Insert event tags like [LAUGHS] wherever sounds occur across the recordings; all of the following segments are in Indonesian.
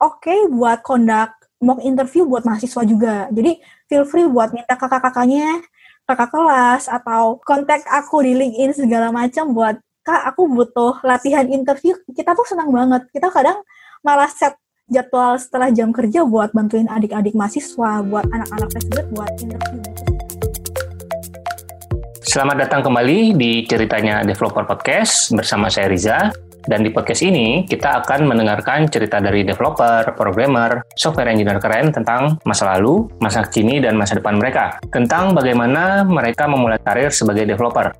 oke okay buat conduct mock interview buat mahasiswa juga. Jadi feel free buat minta kakak-kakaknya, kakak kelas atau kontak aku di LinkedIn segala macam buat kak aku butuh latihan interview. Kita tuh senang banget. Kita kadang malah set jadwal setelah jam kerja buat bantuin adik-adik mahasiswa, buat anak-anak tersebut buat interview. Selamat datang kembali di ceritanya Developer Podcast bersama saya Riza. Dan di podcast ini, kita akan mendengarkan cerita dari developer, programmer, software engineer keren tentang masa lalu, masa kini, dan masa depan mereka. Tentang bagaimana mereka memulai karir sebagai developer.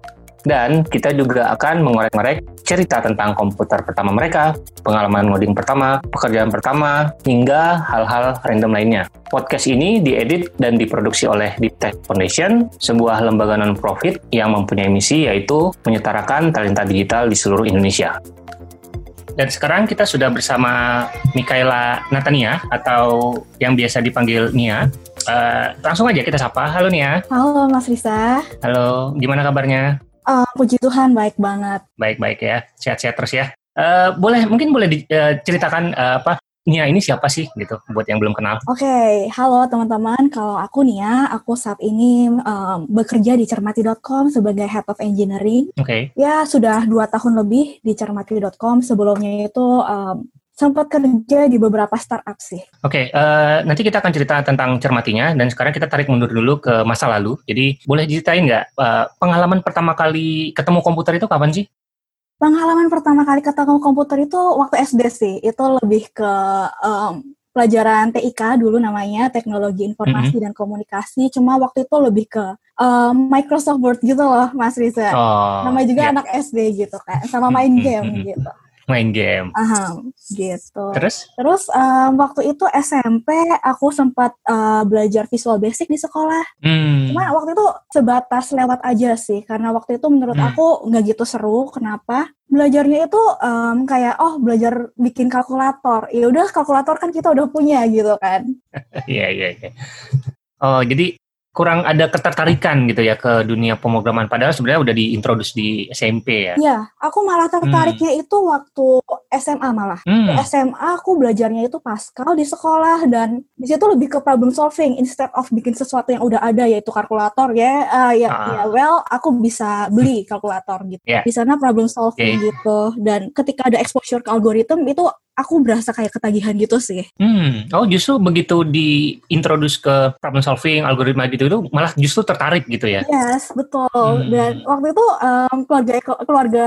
Dan kita juga akan mengorek-ngorek cerita tentang komputer pertama mereka, pengalaman ngoding pertama, pekerjaan pertama, hingga hal-hal random lainnya. Podcast ini diedit dan diproduksi oleh Deep Tech Foundation, sebuah lembaga non-profit yang mempunyai misi yaitu menyetarakan talenta digital di seluruh Indonesia. Dan sekarang kita sudah bersama Mikaela Natania atau yang biasa dipanggil Nia. Uh, langsung aja kita sapa. Halo Nia. Halo Mas Risa. Halo, gimana kabarnya? Uh, puji Tuhan baik banget. Baik-baik ya, sehat-sehat terus ya. Uh, boleh mungkin boleh diceritakan uh, apa Nia ini siapa sih gitu buat yang belum kenal? Oke, okay. halo teman-teman. Kalau aku Nia, aku saat ini um, bekerja di cermati.com sebagai Head of Engineering. Oke. Okay. Ya sudah dua tahun lebih di cermati.com. Sebelumnya itu um, sempat kerja di beberapa startup sih. Oke, okay, uh, nanti kita akan cerita tentang cermatinya dan sekarang kita tarik mundur dulu ke masa lalu. Jadi boleh ceritain nggak uh, pengalaman pertama kali ketemu komputer itu kapan sih? Pengalaman pertama kali ketemu komputer itu waktu SD sih. Itu lebih ke um, pelajaran TIK dulu namanya, Teknologi Informasi mm -hmm. dan Komunikasi. Cuma waktu itu lebih ke um, Microsoft Word gitu loh, Mas Riza. Oh, namanya juga yeah. anak SD gitu kan, sama main game gitu main game. Aha, gitu. Terus? Terus um, waktu itu SMP aku sempat uh, belajar Visual Basic di sekolah. Hmm. Cuma waktu itu sebatas lewat aja sih, karena waktu itu menurut hmm. aku nggak gitu seru. Kenapa? Belajarnya itu um, kayak oh belajar bikin kalkulator. Ya udah kalkulator kan kita udah punya gitu kan. [LAUGHS] Iya iya iya. Oh jadi kurang ada ketertarikan gitu ya ke dunia pemrograman padahal sebenarnya udah diintroduce di SMP ya. Iya, aku malah tertariknya hmm. itu waktu SMA malah. Hmm. Di SMA aku belajarnya itu Pascal di sekolah dan di situ lebih ke problem solving instead of bikin sesuatu yang udah ada yaitu kalkulator ya. Uh, ya, ah. ya well, aku bisa beli kalkulator gitu. Yeah. Di sana problem solving okay. gitu dan ketika ada exposure ke algoritma itu aku berasa kayak ketagihan gitu sih. Hmm. Oh justru begitu diintroduce ke problem solving, algoritma gitu itu malah justru tertarik gitu ya? Yes, betul. Hmm. Dan waktu itu um, keluarga keluarga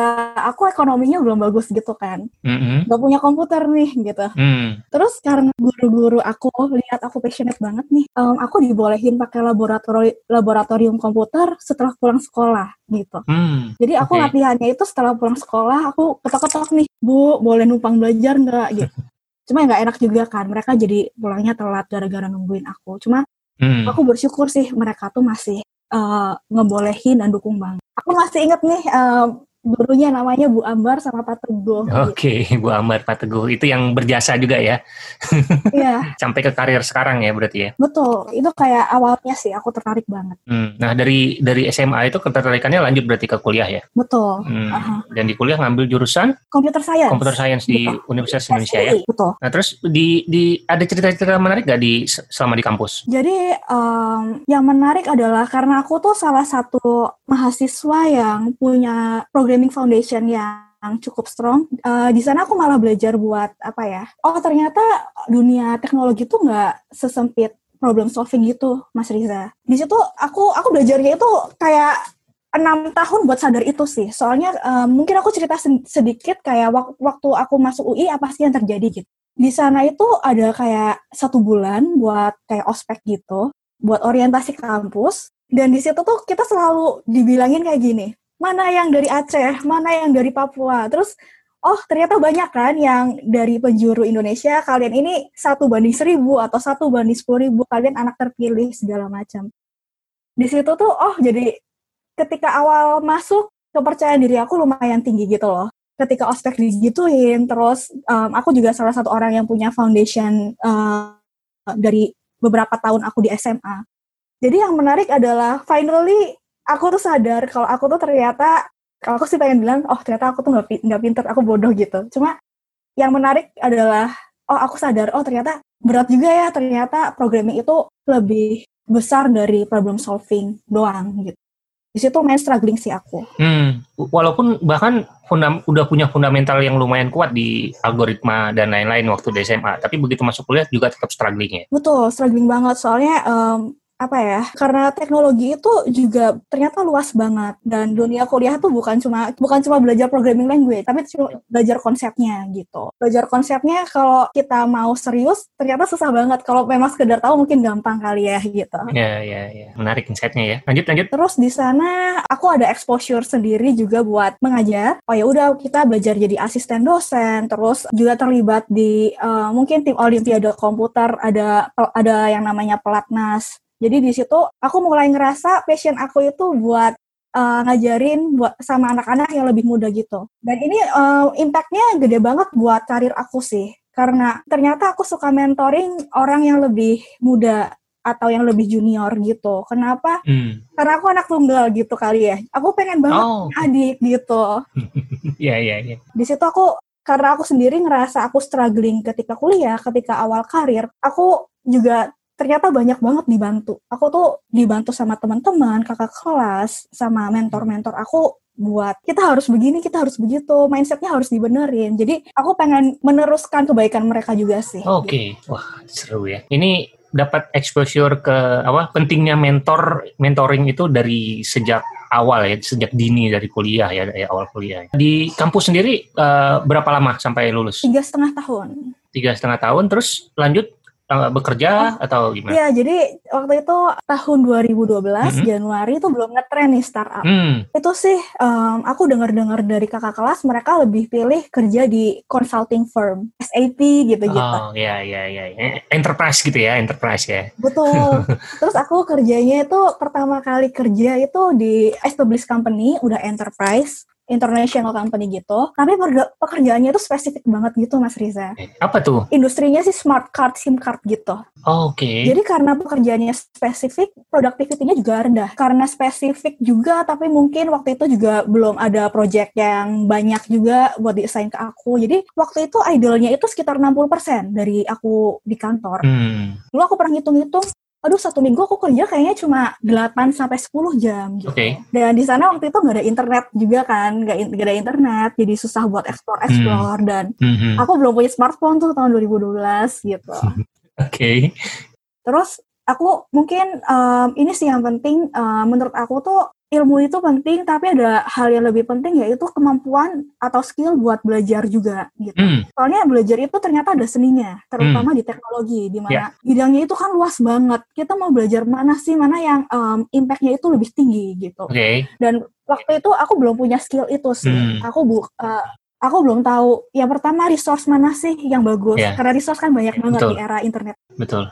aku ekonominya belum bagus gitu kan. Hmm. Gak punya komputer nih gitu. Hmm. Terus karena guru-guru aku lihat aku passionate banget nih, um, aku dibolehin pakai laboratori laboratorium komputer setelah pulang sekolah gitu. Hmm. Jadi aku okay. latihannya itu setelah pulang sekolah aku ketok-ketok nih, Bu, boleh numpang belajar nggak? gitu. [LAUGHS] Cuma nggak enak juga kan, mereka jadi pulangnya telat gara-gara nungguin aku. Cuma hmm. aku bersyukur sih mereka tuh masih uh, ngebolehin dan dukung banget. Aku masih inget nih uh, gurunya namanya Bu Ambar sama Pak Teguh. Oke, okay. Bu Ambar, Pak Teguh. Itu yang berjasa juga ya? [LAUGHS] Iya. Sampai ke karir sekarang ya berarti ya? Betul. Itu kayak awalnya sih aku tertarik banget. Hmm. Nah, dari dari SMA itu ketertarikannya lanjut berarti ke kuliah ya? Betul. Hmm. Uh -huh. Dan di kuliah ngambil jurusan? Computer Science. Computer Science di Betul. Universitas Indonesia ya? Betul. Nah, terus di, di ada cerita-cerita menarik gak di selama di kampus? Jadi, um, yang menarik adalah karena aku tuh salah satu mahasiswa yang punya program Programming Foundation yang cukup strong. Uh, di sana aku malah belajar buat apa ya? Oh ternyata dunia teknologi tuh nggak sesempit problem solving gitu, Mas Riza. Di situ aku aku belajarnya itu kayak enam tahun buat sadar itu sih. Soalnya uh, mungkin aku cerita sedikit kayak wak waktu aku masuk UI apa sih yang terjadi gitu. Di sana itu ada kayak satu bulan buat kayak ospek gitu, buat orientasi kampus. Dan di situ tuh kita selalu dibilangin kayak gini, mana yang dari Aceh, mana yang dari Papua. Terus, oh ternyata banyak kan yang dari penjuru Indonesia, kalian ini satu banding seribu atau satu banding sepuluh ribu, kalian anak terpilih segala macam. Di situ tuh, oh jadi ketika awal masuk, kepercayaan diri aku lumayan tinggi gitu loh. Ketika ospek digituin, terus um, aku juga salah satu orang yang punya foundation uh, dari beberapa tahun aku di SMA. Jadi yang menarik adalah finally aku tuh sadar kalau aku tuh ternyata kalau aku sih pengen bilang oh ternyata aku tuh nggak nggak pinter aku bodoh gitu cuma yang menarik adalah oh aku sadar oh ternyata berat juga ya ternyata programming itu lebih besar dari problem solving doang gitu di situ main struggling sih aku. Hmm, walaupun bahkan fundam, udah punya fundamental yang lumayan kuat di algoritma dan lain-lain waktu di SMA, tapi begitu masuk kuliah juga tetap struggling ya. Betul, struggling banget soalnya um, apa ya karena teknologi itu juga ternyata luas banget. Dan dunia kuliah tuh bukan cuma bukan cuma belajar programming language tapi cuma belajar konsepnya gitu. Belajar konsepnya kalau kita mau serius ternyata susah banget. Kalau memang sekedar tahu mungkin gampang kali ya gitu. Ya ya ya menarik insightnya ya. Lanjut lanjut. Terus di sana aku ada exposure sendiri juga buat mengajar. Oh ya udah kita belajar jadi asisten dosen terus juga terlibat di uh, mungkin tim olimpiade komputer ada ada yang namanya pelatnas jadi di situ aku mulai ngerasa passion aku itu buat uh, ngajarin buat sama anak-anak yang lebih muda gitu. Dan ini uh, impactnya gede banget buat karir aku sih. Karena ternyata aku suka mentoring orang yang lebih muda atau yang lebih junior gitu. Kenapa? Hmm. Karena aku anak tunggal gitu kali ya. Aku pengen banget oh. adik gitu. [LAUGHS] Iya, iya, iya. Di situ aku karena aku sendiri ngerasa aku struggling ketika kuliah, ketika awal karir, aku juga ternyata banyak banget dibantu. Aku tuh dibantu sama teman-teman, kakak kelas, sama mentor-mentor aku buat kita harus begini, kita harus begitu, mindsetnya harus dibenerin. Jadi aku pengen meneruskan kebaikan mereka juga sih. Oke, okay. wah seru ya. Ini dapat exposure ke apa pentingnya mentor mentoring itu dari sejak awal ya sejak dini dari kuliah ya, ya awal kuliah di kampus sendiri uh, berapa lama sampai lulus tiga setengah tahun tiga setengah tahun terus lanjut bekerja oh, atau gimana? Iya, jadi waktu itu tahun 2012 mm-hmm. Januari itu belum ngetren nih startup. Mm. Itu sih um, aku dengar-dengar dari kakak kelas mereka lebih pilih kerja di consulting firm, SAP gitu-gitu. Oh, iya iya iya. Enterprise gitu ya, enterprise ya. Betul. [LAUGHS] Terus aku kerjanya itu pertama kali kerja itu di established company, udah enterprise international company gitu. Tapi pekerjaannya itu spesifik banget gitu Mas Riza. Apa tuh? Industrinya sih smart card, SIM card gitu. Oh, Oke. Okay. Jadi karena pekerjaannya spesifik, productivity-nya juga rendah. Karena spesifik juga, tapi mungkin waktu itu juga belum ada project yang banyak juga buat diassign ke aku. Jadi waktu itu idolnya itu sekitar 60% dari aku di kantor. Hmm. Dulu aku pernah ngitung-ngitung, aduh satu minggu aku kerja kayaknya cuma 8 sampai 10 jam gitu. Okay. Dan di sana waktu itu nggak ada internet juga kan, nggak nggak ada internet, jadi susah buat explore explore hmm. dan hmm. aku belum punya smartphone tuh tahun 2012 gitu. [LAUGHS] Oke. Okay. Terus aku mungkin um, ini sih yang penting um, menurut aku tuh ilmu itu penting, tapi ada hal yang lebih penting yaitu kemampuan atau skill buat belajar juga gitu. Mm. Soalnya belajar itu ternyata ada seninya, terutama mm. di teknologi, di mana yeah. bidangnya itu kan luas banget. Kita mau belajar mana sih, mana yang um, impactnya itu lebih tinggi gitu. Okay. Dan waktu itu aku belum punya skill itu sih. Mm. Aku bu uh, aku belum tahu. Yang pertama resource mana sih yang bagus? Yeah. Karena resource kan banyak banget Betul. di era internet. Betul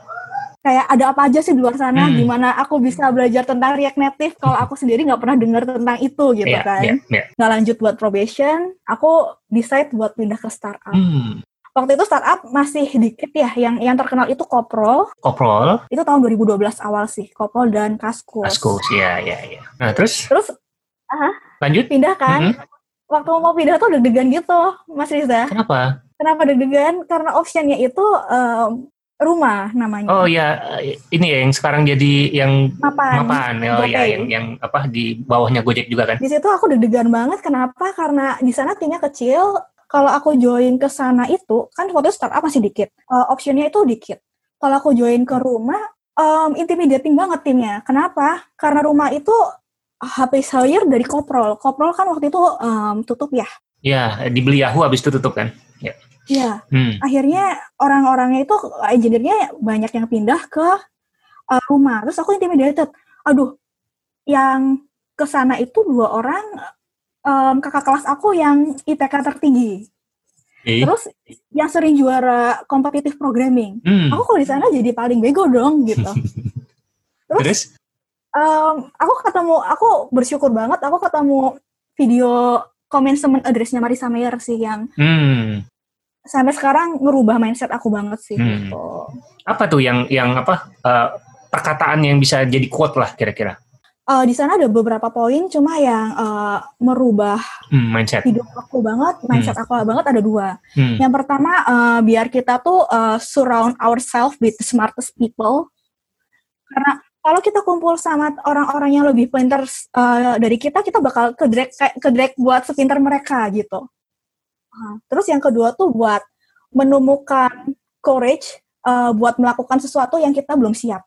kayak ada apa aja sih di luar sana hmm. gimana aku bisa belajar tentang React Native kalau aku sendiri nggak pernah dengar tentang itu gitu yeah, kan. yeah, yeah. nggak lanjut buat probation aku decide buat pindah ke startup. Hmm. waktu itu startup masih dikit ya yang yang terkenal itu Koprol. Koprol? Itu tahun 2012 awal sih Koprol dan Kaskus. Kaskus ya ya ya nah terus? Terus uh, lanjut? pindah kan? -hmm. waktu mau pindah tuh deg-degan gitu Mas Riza. Kenapa? Kenapa deg-degan? Karena optionnya itu um, rumah namanya. Oh ya, ini ya yang sekarang jadi yang mapan. Mapan. Oh ya, yang yang apa di bawahnya Gojek juga kan? Di situ aku deg-degan banget. Kenapa? Karena di sana timnya kecil. Kalau aku join ke sana itu kan waktu startup masih dikit. Uh, optionnya itu dikit. Kalau aku join ke rumah, um, intimidating banget timnya. Kenapa? Karena rumah itu HP hire dari Koprol. Koprol kan waktu itu um, tutup ya. Ya, dibeli Yahoo habis itu tutup kan? Ya. Iya. Hmm. Akhirnya orang-orangnya itu engineer-nya banyak yang pindah ke uh, rumah. Terus aku intimidated. Aduh, yang ke sana itu dua orang um, kakak kelas aku yang IPK tertinggi. Eh? Terus yang sering juara kompetitif programming. Hmm. Aku kalau di sana jadi paling bego dong gitu. [LAUGHS] Terus, Terus? Um, aku ketemu, aku bersyukur banget aku ketemu video commencement address-nya Marisa Mayer sih yang hmm sampai sekarang ngerubah mindset aku banget sih hmm. gitu. Apa tuh yang yang apa uh, perkataan yang bisa jadi quote lah kira-kira? uh, di sana ada beberapa poin cuma yang uh, merubah hmm, mindset hidup aku banget mindset hmm. aku banget ada dua hmm. yang pertama uh, biar kita tuh uh, surround ourselves with the smartest people karena kalau kita kumpul sama orang-orang yang lebih pintar uh, dari kita kita bakal ke drag ke drag buat sepintar mereka gitu terus yang kedua tuh buat menemukan courage uh, buat melakukan sesuatu yang kita belum siap.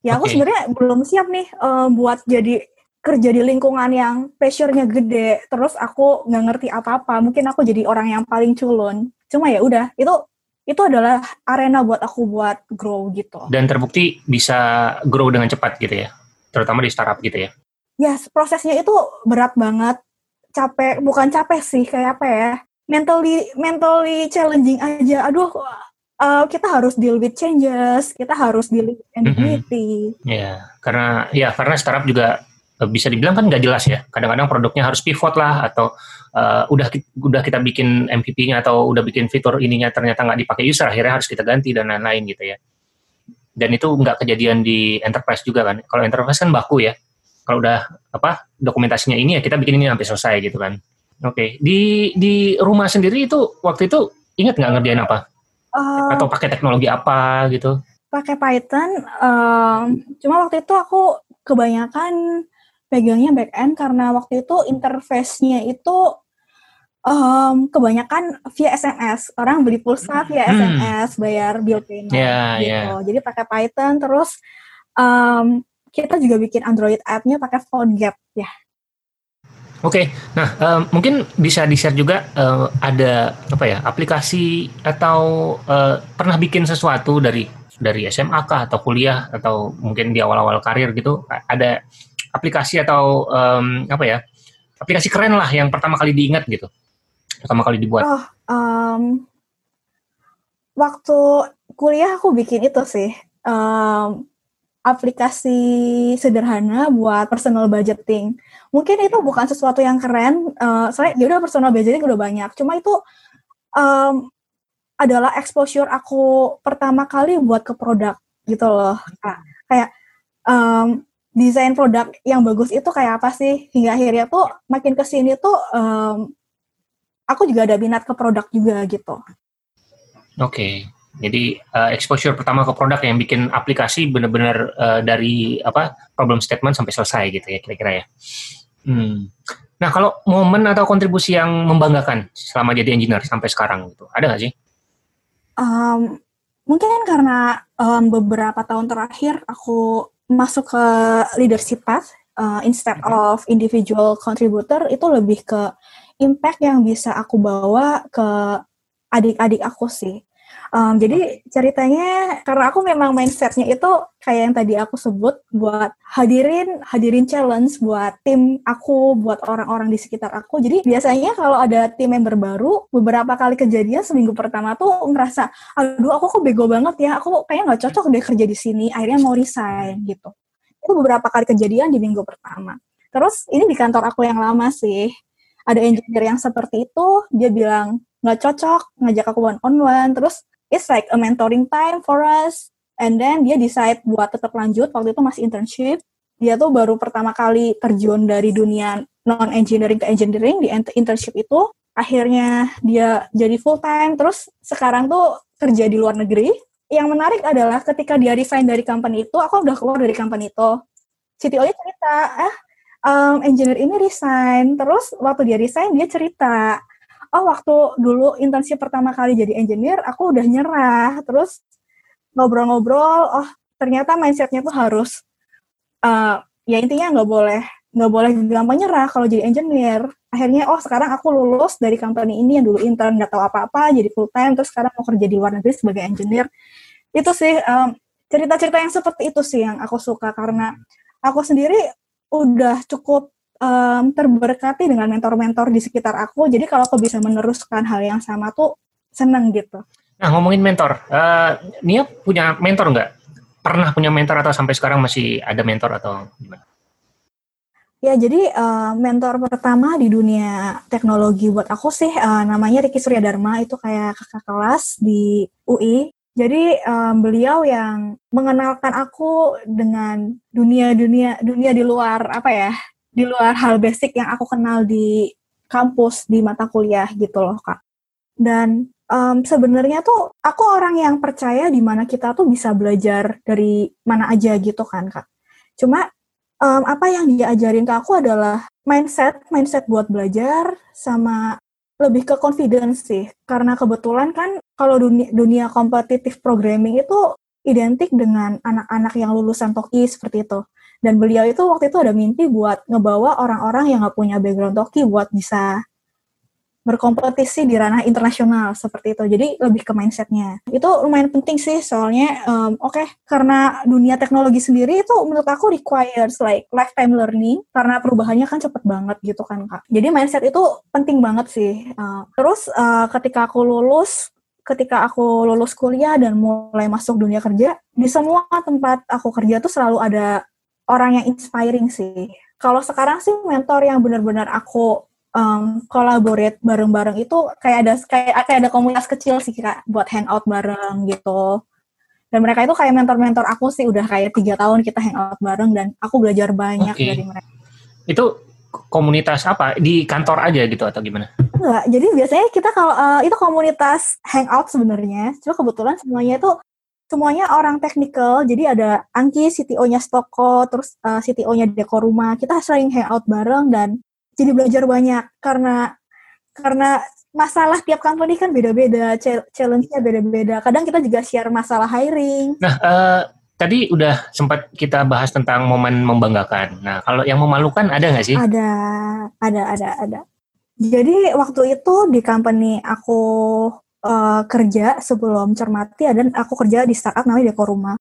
Ya aku sebenarnya belum siap nih uh, buat jadi kerja di lingkungan yang pressure-nya gede. Terus aku nggak ngerti apa-apa. Mungkin aku jadi orang yang paling culun. Cuma ya udah itu itu adalah arena buat aku buat grow gitu. Dan terbukti bisa grow dengan cepat gitu ya? Terutama di startup gitu ya? Yes prosesnya itu berat banget. Capek bukan capek sih kayak apa ya mentally mentally challenging aja aduh uh, kita harus deal with changes, kita harus deal with ambiguity. Mm -hmm. Ya, karena ya karena startup juga eh, bisa dibilang kan nggak jelas ya. Kadang-kadang produknya harus pivot lah atau uh, udah udah kita bikin MVP-nya atau udah bikin fitur ininya ternyata nggak dipakai user, akhirnya harus kita ganti dan lain-lain gitu ya. Dan itu nggak kejadian di enterprise juga kan. Kalau enterprise kan baku ya. Kalau udah apa dokumentasinya ini ya kita bikin ini sampai selesai gitu kan. Oke, okay. di di rumah sendiri itu waktu itu ingat nggak ngerjain apa? Uh, atau pakai teknologi apa gitu? Pakai Python. Um, cuma waktu itu aku kebanyakan pegangnya back end karena waktu itu interface-nya itu um, kebanyakan via SMS. Orang beli pulsa via hmm. SMS, bayar bill payment yeah, gitu. Yeah. Jadi pakai Python terus um, kita juga bikin Android app-nya pakai PhoneGap ya. Oke, okay. nah uh, mungkin bisa di-share juga uh, ada apa ya aplikasi atau uh, pernah bikin sesuatu dari dari SMA kah atau kuliah atau mungkin di awal-awal karir gitu ada aplikasi atau um, apa ya aplikasi keren lah yang pertama kali diingat gitu pertama kali dibuat. Oh, um, waktu kuliah aku bikin itu sih um, aplikasi sederhana buat personal budgeting. Mungkin itu bukan sesuatu yang keren uh, soalnya dia udah personal budgeting udah banyak. Cuma itu um, adalah exposure aku pertama kali buat ke produk gitu loh nah, kayak um, desain produk yang bagus itu kayak apa sih? Hingga akhirnya tuh makin ke sini tuh um, aku juga ada minat ke produk juga gitu. Oke. okay. Jadi uh, exposure pertama ke produk yang bikin aplikasi benar-benar uh, dari apa problem statement sampai selesai gitu ya kira-kira ya. Hmm. Nah, kalau momen atau kontribusi yang membanggakan selama jadi engineer sampai sekarang itu, ada nggak sih? Um, mungkin karena um, beberapa tahun terakhir aku masuk ke leadership path uh, instead okay. of individual contributor itu lebih ke impact yang bisa aku bawa ke adik-adik aku sih. Um, jadi ceritanya karena aku memang mindsetnya itu kayak yang tadi aku sebut buat hadirin hadirin challenge buat tim aku, buat orang-orang di sekitar aku. Jadi biasanya kalau ada tim member baru, beberapa kali kejadian seminggu pertama tuh ngerasa, aduh aku kok bego banget ya, aku kayaknya nggak cocok deh kerja di sini. Akhirnya mau resign gitu. Itu beberapa kali kejadian di minggu pertama. Terus ini di kantor aku yang lama sih, ada engineer yang seperti itu, dia bilang nggak cocok ngajak aku one on one, terus it's like a mentoring time for us. And then dia decide buat tetap lanjut. Waktu itu masih internship. Dia tuh baru pertama kali terjun dari dunia non engineering ke engineering di internship itu. Akhirnya dia jadi full time. Terus sekarang tuh kerja di luar negeri. Yang menarik adalah ketika dia resign dari company itu, aku udah keluar dari company itu. CTO-nya cerita, ah, um, engineer ini resign. Terus waktu dia resign, dia cerita, oh waktu dulu internship pertama kali jadi engineer aku udah nyerah. Terus ngobrol-ngobrol oh ternyata mindsetnya tuh harus uh, ya intinya nggak boleh nggak boleh gampang nyerah kalau jadi engineer. Akhirnya oh sekarang aku lulus dari company ini yang dulu intern nggak tahu apa-apa jadi full time terus sekarang mau kerja di luar negeri sebagai engineer. Itu sih um, cerita-cerita yang seperti itu sih yang aku suka karena aku sendiri udah cukup um, terberkati dengan mentor-mentor di sekitar aku. Jadi kalau aku bisa meneruskan hal yang sama tuh seneng gitu. Nah ngomongin mentor, uh, Nia punya mentor nggak? Pernah punya mentor atau sampai sekarang masih ada mentor atau gimana? Ya, jadi uh, mentor pertama di dunia teknologi buat aku sih uh, namanya Ricky Surya Dharma itu kayak kakak kelas di UI. Jadi um, beliau yang mengenalkan aku dengan dunia-dunia dunia di luar apa ya, di luar hal basic yang aku kenal di kampus di mata kuliah gitu loh kak. Dan um, sebenarnya tuh aku orang yang percaya di mana kita tuh bisa belajar dari mana aja gitu kan kak. Cuma um, apa yang dia ajarin ke aku adalah mindset, mindset buat belajar sama lebih ke confidence sih. Karena kebetulan kan kalau dunia, dunia kompetitif programming itu identik dengan anak-anak yang lulusan Toki seperti itu. Dan beliau itu waktu itu ada mimpi buat ngebawa orang-orang yang nggak punya background Toki buat bisa berkompetisi di ranah internasional seperti itu. Jadi lebih ke mindsetnya. Itu lumayan penting sih soalnya um, oke okay, karena dunia teknologi sendiri itu menurut aku requires like lifetime learning karena perubahannya kan cepet banget gitu kan kak. Jadi mindset itu penting banget sih. Uh, terus uh, ketika aku lulus ketika aku lulus kuliah dan mulai masuk dunia kerja, di semua tempat aku kerja tuh selalu ada orang yang inspiring sih. Kalau sekarang sih mentor yang benar-benar aku um, collaborate bareng-bareng itu kayak ada kayak kayak ada komunitas kecil sih kak buat hangout bareng gitu dan mereka itu kayak mentor-mentor aku sih udah kayak tiga tahun kita hangout bareng dan aku belajar banyak okay. dari mereka itu komunitas apa di kantor aja gitu atau gimana? Enggak, jadi biasanya kita kalau uh, itu komunitas hangout sebenarnya. Cuma kebetulan semuanya itu semuanya orang teknikal. Jadi ada Angki, CTO-nya Stoko, terus uh, eh, CTO-nya Deko Rumah. Kita sering hangout bareng dan jadi belajar banyak karena karena masalah tiap company kan beda-beda, challenge-nya beda-beda. Kadang kita juga share masalah hiring. Nah, uh, tadi udah sempat kita bahas tentang momen membanggakan. Nah, kalau yang memalukan ada nggak sih? Ada, ada, ada, ada. Jadi waktu itu di company aku uh, kerja sebelum cermati, dan aku kerja di startup namanya Deko Rumah.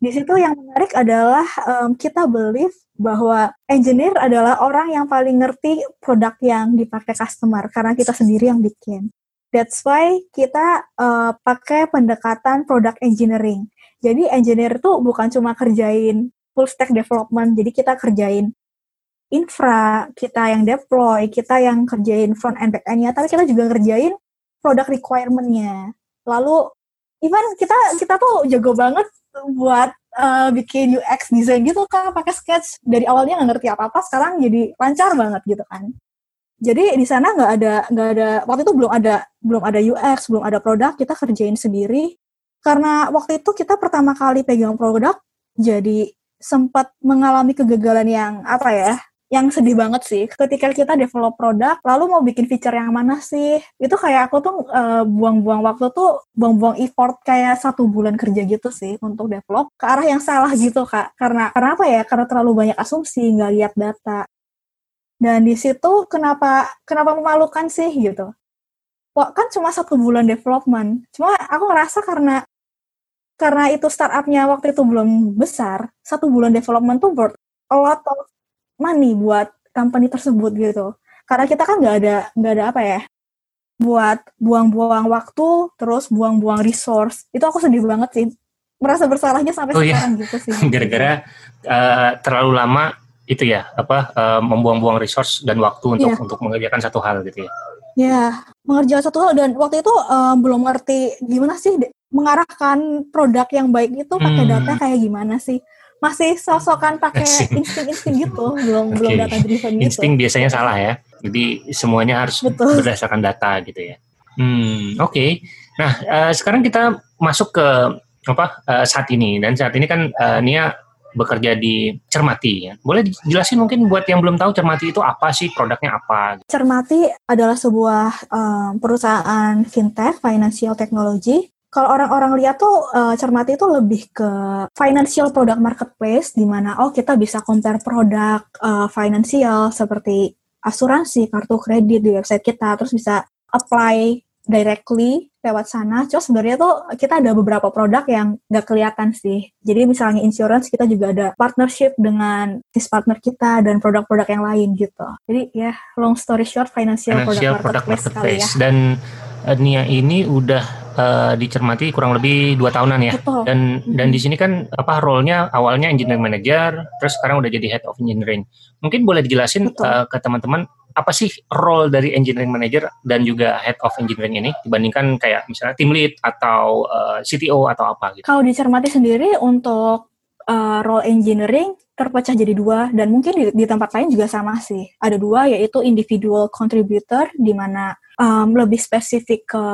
Di situ yang menarik adalah um, kita believe bahwa engineer adalah orang yang paling ngerti produk yang dipakai customer karena kita sendiri yang bikin. That's why kita uh, pakai pendekatan product engineering. Jadi engineer tuh bukan cuma kerjain full stack development, jadi kita kerjain infra, kita yang deploy, kita yang kerjain front end back end-nya, tapi kita juga ngerjain product requirement-nya. Lalu even kita kita tuh jago banget buat uh, bikin UX design gitu kan pakai sketch. Dari awalnya nggak ngerti apa apa sekarang jadi lancar banget gitu kan. Jadi di sana nggak ada nggak ada waktu itu belum ada belum ada UX belum ada produk kita kerjain sendiri. Karena waktu itu kita pertama kali pegang produk jadi sempat mengalami kegagalan yang apa ya yang sedih banget sih. Ketika kita develop produk lalu mau bikin feature yang mana sih? Itu kayak aku tuh buang buang-buang waktu tuh buang-buang effort kayak satu bulan kerja gitu sih untuk develop ke arah yang salah gitu kak. Karena karena apa ya? Karena terlalu banyak asumsi nggak lihat data. Dan di situ kenapa kenapa memalukan sih gitu? Wah, kan cuma satu bulan development. Cuma aku ngerasa karena karena itu startupnya waktu itu belum besar satu bulan development tuh worth a lot of money buat company tersebut gitu. Karena kita kan nggak ada nggak ada apa ya buat buang-buang waktu terus buang-buang resource. Itu aku sedih banget sih. Merasa bersalahnya sampai oh, iya. sekarang iya. gitu sih. [LAUGHS] Gara-gara uh, terlalu lama itu ya apa uh, membuang-buang resource dan waktu untuk yeah. untuk mengerjakan satu hal gitu ya. Ya, mengerjakan satu hal dan waktu itu uh, belum ngerti gimana sih mengarahkan produk yang baik itu pakai hmm. data kayak gimana sih masih sosokan pakai insting-insting gitu, belum okay. belum data driven gitu. Insting biasanya salah ya. Jadi semuanya harus Betul. berdasarkan data gitu ya. Hmm, oke. Okay. Nah, uh, sekarang kita masuk ke apa uh, saat ini dan saat ini kan uh, Nia bekerja di Cermati ya. Boleh dijelasin mungkin buat yang belum tahu Cermati itu apa sih, produknya apa? Cermati adalah sebuah um, perusahaan fintech, financial technology kalau orang-orang lihat tuh uh, cermati itu lebih ke financial product marketplace di mana oh kita bisa compare produk uh, financial seperti asuransi, kartu kredit di website kita terus bisa apply directly lewat sana. Cuma sebenarnya tuh kita ada beberapa produk yang nggak kelihatan sih. Jadi misalnya insurance kita juga ada partnership dengan business partner kita dan produk-produk yang lain gitu. Jadi ya long story short financial, financial product, product marketplace, marketplace. ya. Dan uh, Nia ini udah uh, dicermati kurang lebih dua tahunan ya. Betul. Dan dan di sini kan apa role-nya awalnya engineering manager, terus sekarang udah jadi head of engineering. Mungkin boleh dijelasin uh, ke teman-teman apa sih role dari engineering manager dan juga head of engineering ini dibandingkan kayak misalnya team lead atau uh, CTO atau apa gitu? Kalau dicermati sendiri untuk uh, role engineering terpecah jadi dua dan mungkin di, di tempat lain juga sama sih. Ada dua yaitu individual contributor di mana um, lebih spesifik ke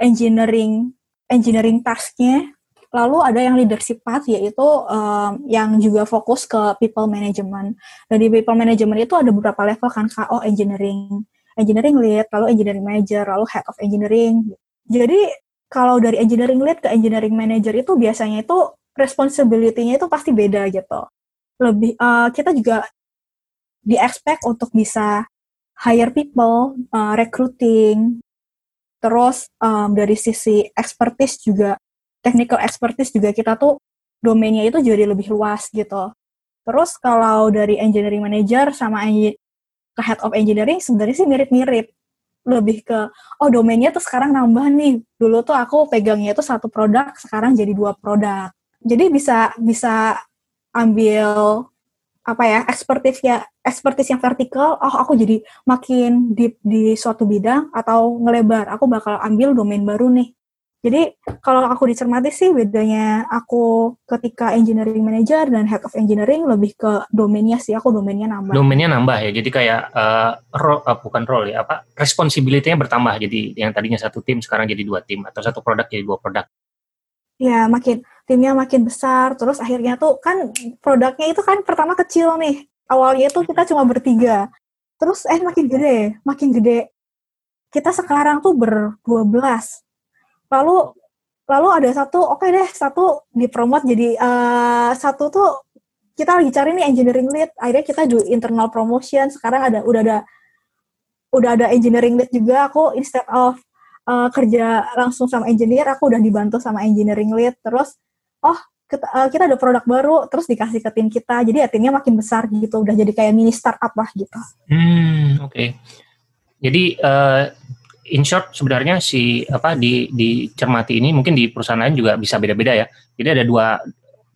engineering engineering tasknya Lalu ada yang leadership path yaitu um, yang juga fokus ke people management. Dan di people management itu ada beberapa level kan kak, oh engineering, engineering lead, lalu engineering manager, lalu head of engineering. Jadi kalau dari engineering lead ke engineering manager itu biasanya itu responsibility-nya itu pasti beda gitu. Lebih uh, kita juga di expect untuk bisa hire people, uh, recruiting, terus um, dari sisi expertise juga technical expertise juga kita tuh domainnya itu jadi lebih luas gitu. Terus kalau dari engineering manager sama ke head of engineering sebenarnya sih mirip-mirip. Lebih ke, oh domainnya tuh sekarang nambah nih. Dulu tuh aku pegangnya itu satu produk, sekarang jadi dua produk. Jadi bisa bisa ambil apa ya expertise ya expertise yang vertikal oh aku jadi makin deep di suatu bidang atau ngelebar aku bakal ambil domain baru nih jadi kalau aku dicermati sih bedanya aku ketika engineering manager dan head of engineering lebih ke domainnya sih aku domainnya nambah. Domainnya nambah ya. Jadi kayak uh, role, uh, bukan role ya apa responsibility-nya bertambah. Jadi yang tadinya satu tim sekarang jadi dua tim atau satu produk jadi dua produk. Ya makin timnya makin besar. Terus akhirnya tuh kan produknya itu kan pertama kecil nih. Awalnya itu kita cuma bertiga. Terus eh makin gede, makin gede. Kita sekarang tuh berdua belas lalu lalu ada satu oke okay deh satu dipromot jadi uh, satu tuh kita lagi cari nih engineering lead akhirnya kita do internal promotion sekarang ada udah ada udah ada engineering lead juga aku instead of uh, kerja langsung sama engineer aku udah dibantu sama engineering lead terus oh kita, uh, kita ada produk baru terus dikasih ke tim kita jadi ya timnya makin besar gitu udah jadi kayak mini startup lah gitu hmm oke okay. jadi uh, in short sebenarnya si apa di di cermati ini mungkin di perusahaan lain juga bisa beda-beda ya. Jadi ada dua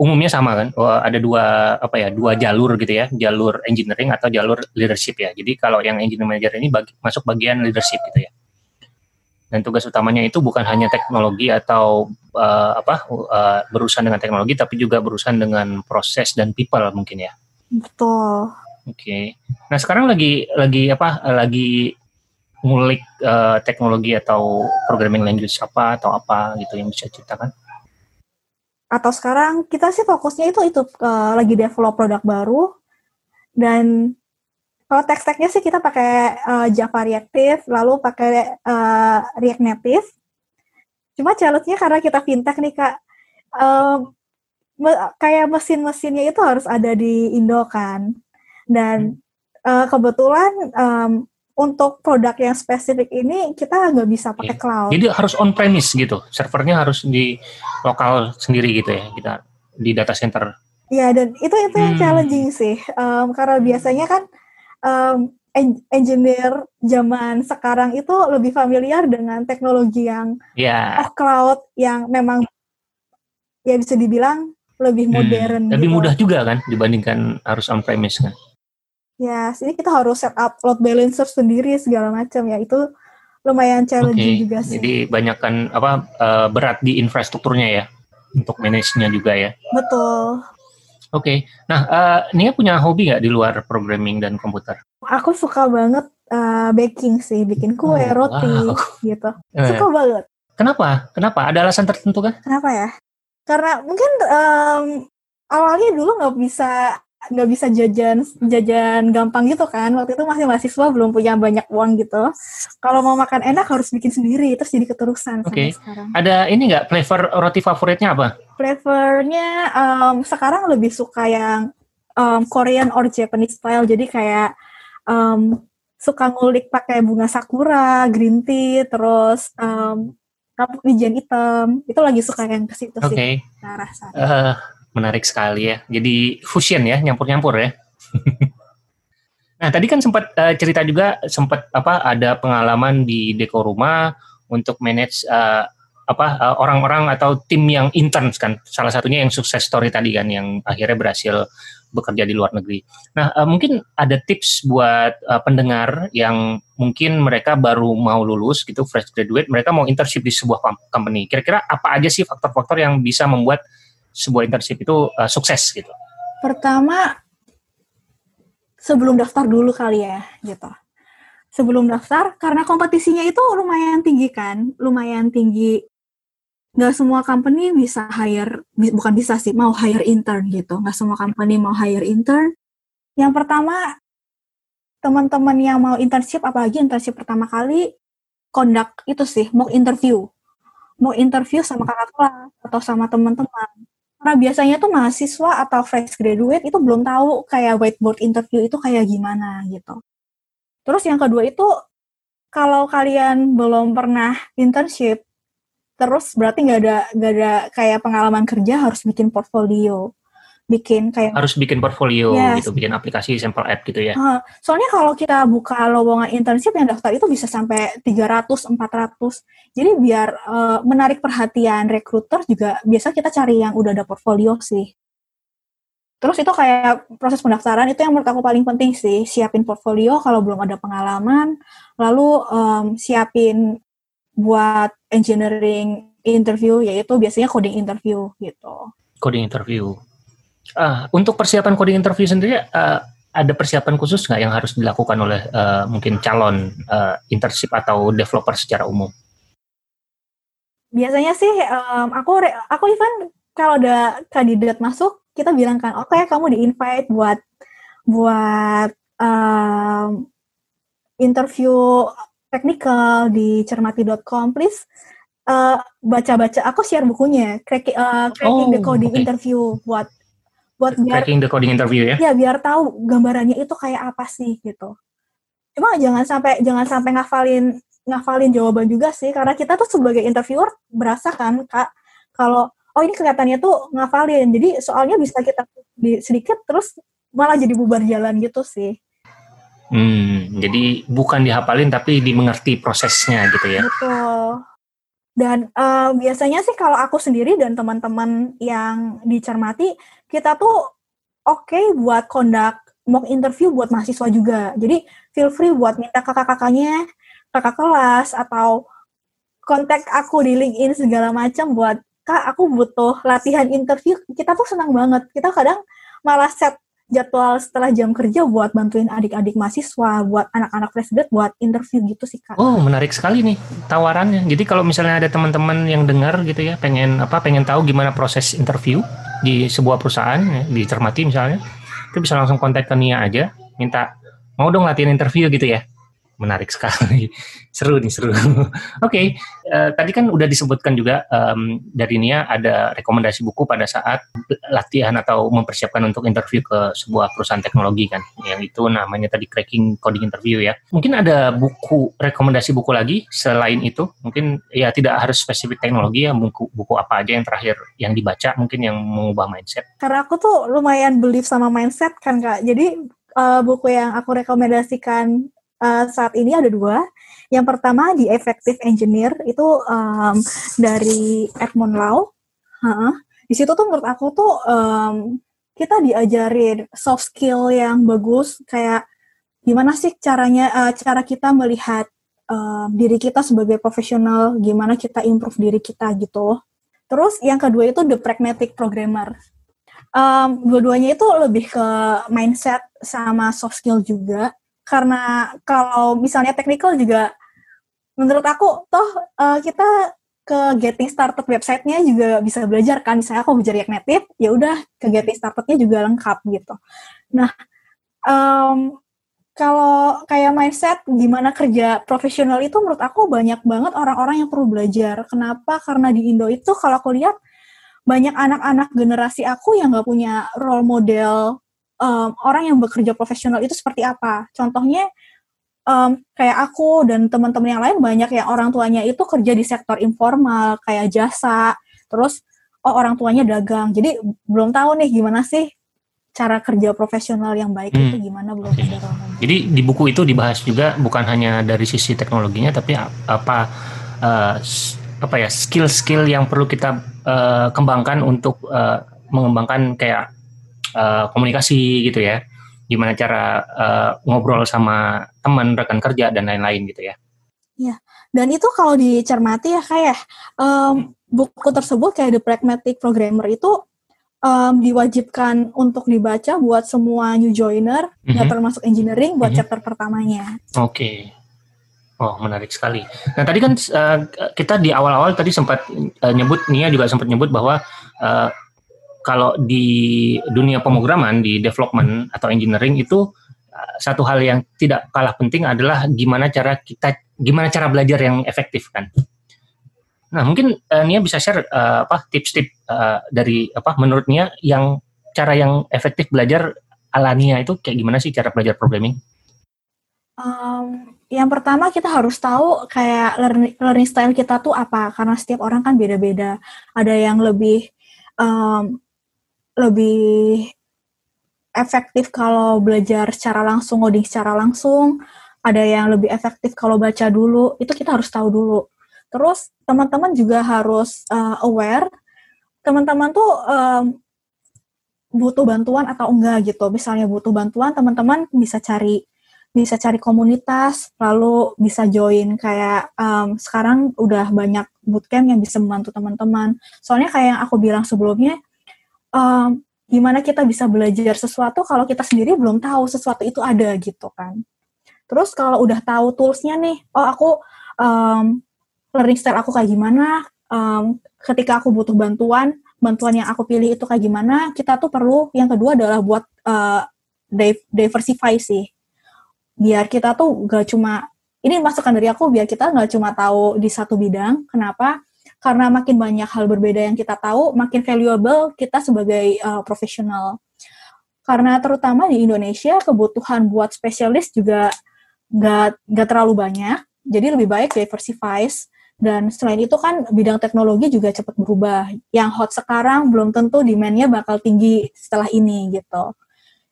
umumnya sama kan, oh, ada dua apa ya dua jalur gitu ya, jalur engineering atau jalur leadership ya. Jadi kalau yang engineering manager ini bagi, masuk bagian leadership gitu ya. Dan tugas utamanya itu bukan hanya teknologi atau uh, apa uh, berurusan dengan teknologi, tapi juga berurusan dengan proses dan people mungkin ya. Betul. Oke. Okay. Nah sekarang lagi lagi apa lagi ngulik uh, teknologi atau programming language apa atau apa gitu yang bisa ceritakan? Atau sekarang kita sih fokusnya itu itu uh, lagi develop produk baru dan kalau tech-technya sih kita pakai uh, Java Reactive, lalu pakai uh, React Native. Cuma challenge-nya karena kita fintech nih kak, um, me kayak mesin-mesinnya itu harus ada di Indo kan. Dan uh, kebetulan um, untuk produk yang spesifik ini kita nggak bisa pakai okay. cloud. Jadi harus on premise gitu, servernya harus di lokal sendiri gitu ya kita di data center. Iya dan itu itu yang hmm. challenging sih, um, karena biasanya kan um, engineer zaman sekarang itu lebih familiar dengan teknologi yang yeah. off cloud yang memang ya bisa dibilang lebih hmm. modern. Lebih gitu. mudah juga kan dibandingkan harus on premise kan. Ya, yes, ini kita harus set up load balancer sendiri segala macam ya. Itu lumayan challenging okay. juga sih. Jadi banyak kan apa uh, berat di infrastrukturnya ya untuk manage-nya juga ya. Betul. Oke. Okay. Nah, uh, Nia punya hobi nggak di luar programming dan komputer? Aku suka banget uh, baking sih, bikin kue, oh, roti wow. gitu. Suka banget. Kenapa? Kenapa? Ada alasan tertentu kan? Kenapa ya? Karena mungkin um, awalnya dulu nggak bisa nggak bisa jajan jajan gampang gitu kan waktu itu masih mahasiswa belum punya banyak uang gitu kalau mau makan enak harus bikin sendiri terus jadi keterusan Oke. Okay. sekarang ada ini nggak flavor roti favoritnya apa flavornya um, sekarang lebih suka yang um, Korean or Japanese style jadi kayak um, suka ngulik pakai bunga sakura green tea terus um, kapuk wijen hitam itu lagi suka yang ke situ okay. sih nah, rasa uh, menarik sekali ya. Jadi fusion ya, nyampur-nyampur ya. [LAUGHS] nah, tadi kan sempat uh, cerita juga sempat apa ada pengalaman di deko rumah untuk manage uh, apa orang-orang atau tim yang intern kan salah satunya yang sukses story tadi kan yang akhirnya berhasil bekerja di luar negeri. Nah, uh, mungkin ada tips buat uh, pendengar yang mungkin mereka baru mau lulus gitu, fresh graduate, mereka mau internship di sebuah company. Kira-kira apa aja sih faktor-faktor yang bisa membuat sebuah internship itu uh, sukses gitu? Pertama, sebelum daftar dulu kali ya, gitu. Sebelum daftar, karena kompetisinya itu lumayan tinggi kan, lumayan tinggi. Nggak semua company bisa hire bukan bisa sih mau hire intern gitu. Nggak semua company mau hire intern. Yang pertama teman-teman yang mau internship apalagi internship pertama kali conduct itu sih mau interview. Mau interview sama kakak kelas atau sama teman-teman karena biasanya tuh mahasiswa atau fresh graduate itu belum tahu kayak whiteboard interview itu kayak gimana gitu. Terus yang kedua itu kalau kalian belum pernah internship terus berarti nggak ada nggak ada kayak pengalaman kerja harus bikin portfolio bikin kayak harus bikin portfolio yes. gitu bikin aplikasi sampel app gitu ya uh, soalnya kalau kita buka lowongan internship yang daftar itu bisa sampai 300 400 jadi biar uh, menarik perhatian recruiter juga biasa kita cari yang udah ada portfolio sih Terus itu kayak proses pendaftaran itu yang menurut aku paling penting sih, siapin portfolio kalau belum ada pengalaman, lalu um, siapin buat engineering interview yaitu biasanya coding interview gitu. Coding interview. Uh, untuk persiapan coding interview sendiri uh, ada persiapan khusus nggak yang harus dilakukan oleh uh, mungkin calon uh, internship atau developer secara umum? Biasanya sih um, aku aku even kalau ada kandidat masuk kita bilang kan oke okay, kamu di invite buat buat um, interview technical di cermati.com please uh, baca-baca aku share bukunya cracking, uh, cracking oh, the coding okay. interview buat buat biar cracking the coding interview ya ya biar tahu gambarannya itu kayak apa sih gitu cuma jangan sampai jangan sampai ngafalin ngafalin jawaban juga sih karena kita tuh sebagai interviewer berasa kan kak kalau oh ini kelihatannya tuh ngafalin jadi soalnya bisa kita di sedikit terus malah jadi bubar jalan gitu sih Hmm, jadi bukan dihafalin tapi dimengerti prosesnya gitu ya. Betul. Dan uh, biasanya sih kalau aku sendiri dan teman-teman yang dicermati, kita tuh oke okay buat kondak mock interview buat mahasiswa juga. Jadi feel free buat minta kakak-kakaknya, kakak kelas atau kontak aku di LinkedIn segala macam buat kak aku butuh latihan interview. Kita tuh senang banget. Kita kadang malah set jadwal setelah jam kerja buat bantuin adik-adik mahasiswa, buat anak-anak fresh grad, buat interview gitu sih kak. Oh menarik sekali nih tawarannya. Jadi kalau misalnya ada teman-teman yang dengar gitu ya, pengen apa, pengen tahu gimana proses interview di sebuah perusahaan, ya, di Cermati misalnya, itu bisa langsung kontak ke Nia aja, minta mau dong latihan interview gitu ya menarik sekali. [LAUGHS] seru nih, seru. [LAUGHS] Oke, okay. uh, eh, tadi kan udah disebutkan juga um, dari Nia ada rekomendasi buku pada saat latihan atau mempersiapkan untuk interview ke sebuah perusahaan teknologi kan, yang itu namanya tadi cracking coding interview ya. Mungkin ada buku rekomendasi buku lagi selain itu, mungkin ya tidak harus spesifik teknologi ya, buku buku apa aja yang terakhir yang dibaca mungkin yang mengubah mindset. Karena aku tuh lumayan belief sama mindset kan kak, jadi uh, buku yang aku rekomendasikan uh, saat ini ada dua. Yang pertama di Effective Engineer itu um, dari Edmund Lau. Uh, di situ tuh menurut aku tuh um, kita diajarin soft skill yang bagus kayak gimana sih caranya uh, cara kita melihat uh, diri kita sebagai profesional, gimana kita improve diri kita gitu. Terus yang kedua itu the pragmatic programmer. Um, dua-duanya itu lebih ke mindset sama soft skill juga karena kalau misalnya technical juga menurut aku toh uh, kita ke getting started websitenya juga bisa belajar kan. Misalnya aku belajar React Native ya udah ke getting startednya juga lengkap gitu. Nah um, kalau kayak mindset gimana kerja profesional itu menurut aku banyak banget orang-orang yang perlu belajar. Kenapa? Karena di Indo itu kalau aku lihat banyak anak-anak generasi aku yang nggak punya role model um, orang yang bekerja profesional itu seperti apa. Contohnya um, kayak aku dan teman-teman yang lain banyak yang orang tuanya itu kerja di sektor informal kayak jasa, terus oh orang tuanya dagang. Jadi belum tahu nih gimana sih cara kerja profesional yang baik hmm. itu gimana belum okay. ada Jadi di buku itu dibahas juga bukan hanya dari sisi teknologinya tapi apa uh, apa ya skill-skill yang perlu kita uh, kembangkan untuk uh, mengembangkan kayak uh, komunikasi gitu ya gimana cara uh, ngobrol sama teman rekan kerja dan lain-lain gitu ya. Iya, dan itu kalau dicermati ya kayak um, buku tersebut kayak The Pragmatic Programmer itu um, diwajibkan untuk dibaca buat semua new joiner, mm -hmm. termasuk engineering buat mm -hmm. chapter pertamanya. Oke. Okay. Oh, menarik sekali. Nah, tadi kan uh, kita di awal-awal tadi sempat uh, nyebut Nia juga sempat nyebut bahwa uh, kalau di dunia pemrograman di development atau engineering itu uh, satu hal yang tidak kalah penting adalah gimana cara kita gimana cara belajar yang efektif kan. Nah mungkin uh, Nia bisa share uh, apa tips-tips uh, dari apa menurut Nia yang cara yang efektif belajar ala Nia itu kayak gimana sih cara belajar programming? Um, yang pertama kita harus tahu kayak learning, learning style kita tuh apa karena setiap orang kan beda-beda. Ada yang lebih um, lebih efektif kalau belajar secara langsung, coding secara langsung, ada yang lebih efektif kalau baca dulu, itu kita harus tahu dulu. Terus teman-teman juga harus uh, aware, teman-teman tuh um, butuh bantuan atau enggak gitu. Misalnya butuh bantuan, teman-teman bisa cari bisa cari komunitas, lalu bisa join kayak um, sekarang udah banyak bootcamp yang bisa membantu teman-teman. Soalnya kayak yang aku bilang sebelumnya, um, gimana kita bisa belajar sesuatu kalau kita sendiri belum tahu sesuatu itu ada gitu kan. Terus kalau udah tahu toolsnya nih, oh aku um, learning style aku kayak gimana, um, ketika aku butuh bantuan, bantuan yang aku pilih itu kayak gimana, kita tuh perlu yang kedua adalah buat uh, diversify sih. Biar kita tuh gak cuma, ini masukan dari aku, biar kita gak cuma tahu di satu bidang, kenapa? Karena makin banyak hal berbeda yang kita tahu, makin valuable kita sebagai uh, profesional. Karena terutama di Indonesia kebutuhan buat spesialis juga nggak nggak terlalu banyak, jadi lebih baik diversify. Dan selain itu kan bidang teknologi juga cepat berubah. Yang hot sekarang belum tentu demand-nya bakal tinggi setelah ini gitu.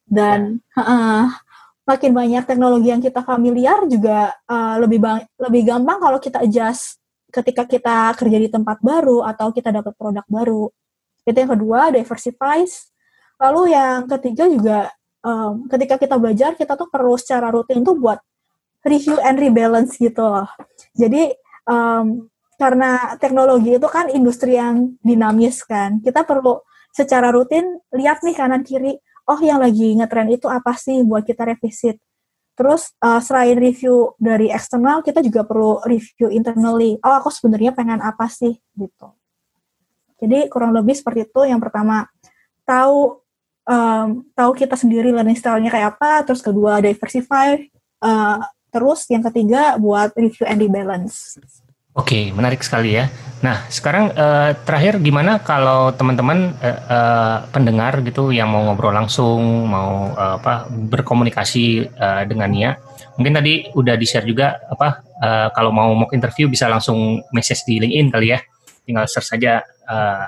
Dan uh, makin banyak teknologi yang kita familiar juga uh, lebih bang lebih gampang kalau kita adjust ketika kita kerja di tempat baru atau kita dapat produk baru. Itu yang kedua, diversify. Lalu yang ketiga juga um, ketika kita belajar kita tuh perlu secara rutin tuh buat review and rebalance gitu loh. Jadi um, karena teknologi itu kan industri yang dinamis kan, kita perlu secara rutin lihat nih kanan kiri, oh yang lagi ngetren itu apa sih buat kita revisit. Terus uh, selain review dari eksternal, kita juga perlu review internally. Oh, aku sebenarnya pengen apa sih gitu. Jadi kurang lebih seperti itu. Yang pertama tahu um, tahu kita sendiri learning style-nya kayak apa. Terus kedua diversify. Uh, terus yang ketiga buat review and rebalance. Oke, menarik sekali ya. Nah, sekarang uh, terakhir gimana kalau teman-teman uh, uh, pendengar gitu yang mau ngobrol langsung, mau uh, apa berkomunikasi uh, dengan Nia, mungkin tadi udah di-share juga apa uh, kalau mau mock interview bisa langsung message di LinkedIn kali ya. Tinggal search saja uh,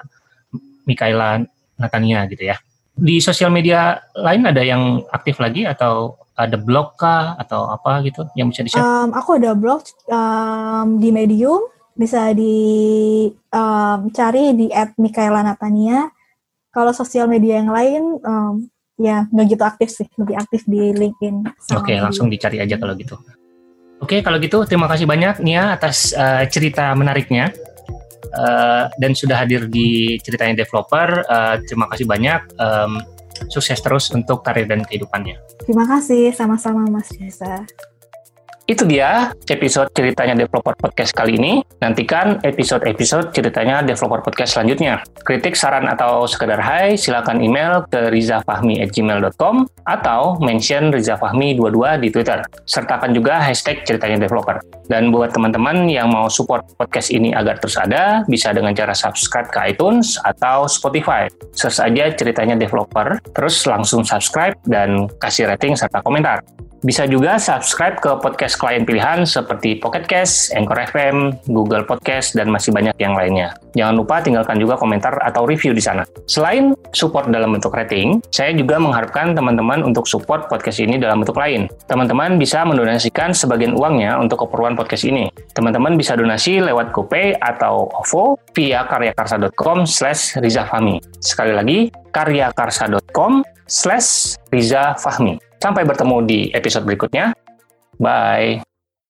Mikaela Natania gitu ya. Di sosial media lain ada yang aktif lagi atau ada blog kah atau apa gitu yang bisa di-share? Um, aku ada blog um, di Medium, bisa dicari um, di @mikaela Natania. Kalau sosial media yang lain, um, ya nggak gitu aktif sih, lebih aktif di LinkedIn. Oke, okay, langsung dicari aja kalau gitu. Oke, okay, kalau gitu terima kasih banyak Nia atas uh, cerita menariknya. Uh, dan sudah hadir di ceritanya developer. Uh, terima kasih banyak. Um, sukses terus untuk karir dan kehidupannya. Terima kasih, sama-sama Mas Jasa. Itu dia episode ceritanya Developer Podcast kali ini. Nantikan episode-episode ceritanya Developer Podcast selanjutnya. Kritik, saran, atau sekedar hai, silakan email ke rizafahmi@gmail.com atau mention rizafahmi22 di Twitter. Sertakan juga hashtag ceritanya developer. Dan buat teman-teman yang mau support podcast ini agar terus ada, bisa dengan cara subscribe ke iTunes atau Spotify. Search aja ceritanya developer, terus langsung subscribe dan kasih rating serta komentar. Bisa juga subscribe ke podcast klien pilihan seperti Pocket Cast, Anchor FM, Google Podcast, dan masih banyak yang lainnya. Jangan lupa tinggalkan juga komentar atau review di sana. Selain support dalam bentuk rating, saya juga mengharapkan teman-teman untuk support podcast ini dalam bentuk lain. Teman-teman bisa mendonasikan sebagian uangnya untuk keperluan podcast ini. Teman-teman bisa donasi lewat GoPay atau OVO via karyakarsa.com slash rizafahmi. Sekali lagi, karyakarsa.com slash rizafahmi. Sampai bertemu di episode berikutnya. Bye.